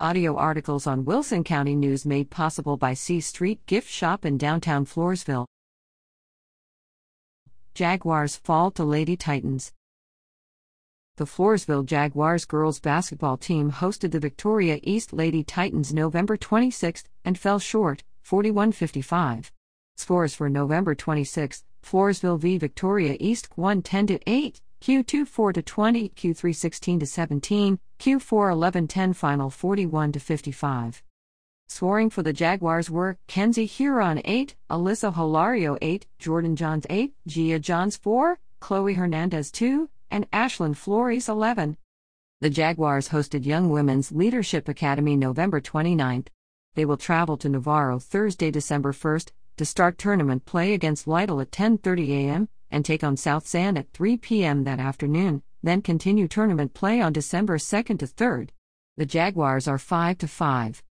Audio articles on Wilson County News made possible by C Street Gift Shop in downtown Floresville. Jaguars fall to Lady Titans. The Floresville Jaguars girls basketball team hosted the Victoria East Lady Titans November 26 and fell short, 41 55. Scores for November 26, Floresville v Victoria East 1 10 8. Q2 4 to 20, Q3 16 to 17, Q4 11 10 final 41 to 55. Scoring for the Jaguars were Kenzie Huron 8, Alyssa Holario 8, Jordan Johns 8, Gia Johns 4, Chloe Hernandez 2, and Ashlyn Flores 11. The Jaguars hosted Young Women's Leadership Academy November 29. They will travel to Navarro Thursday, December 1st to start tournament play against Lytle at 10:30 a.m and take on South San at 3 p.m. that afternoon, then continue tournament play on December 2nd to 3rd. The Jaguars are 5 to 5.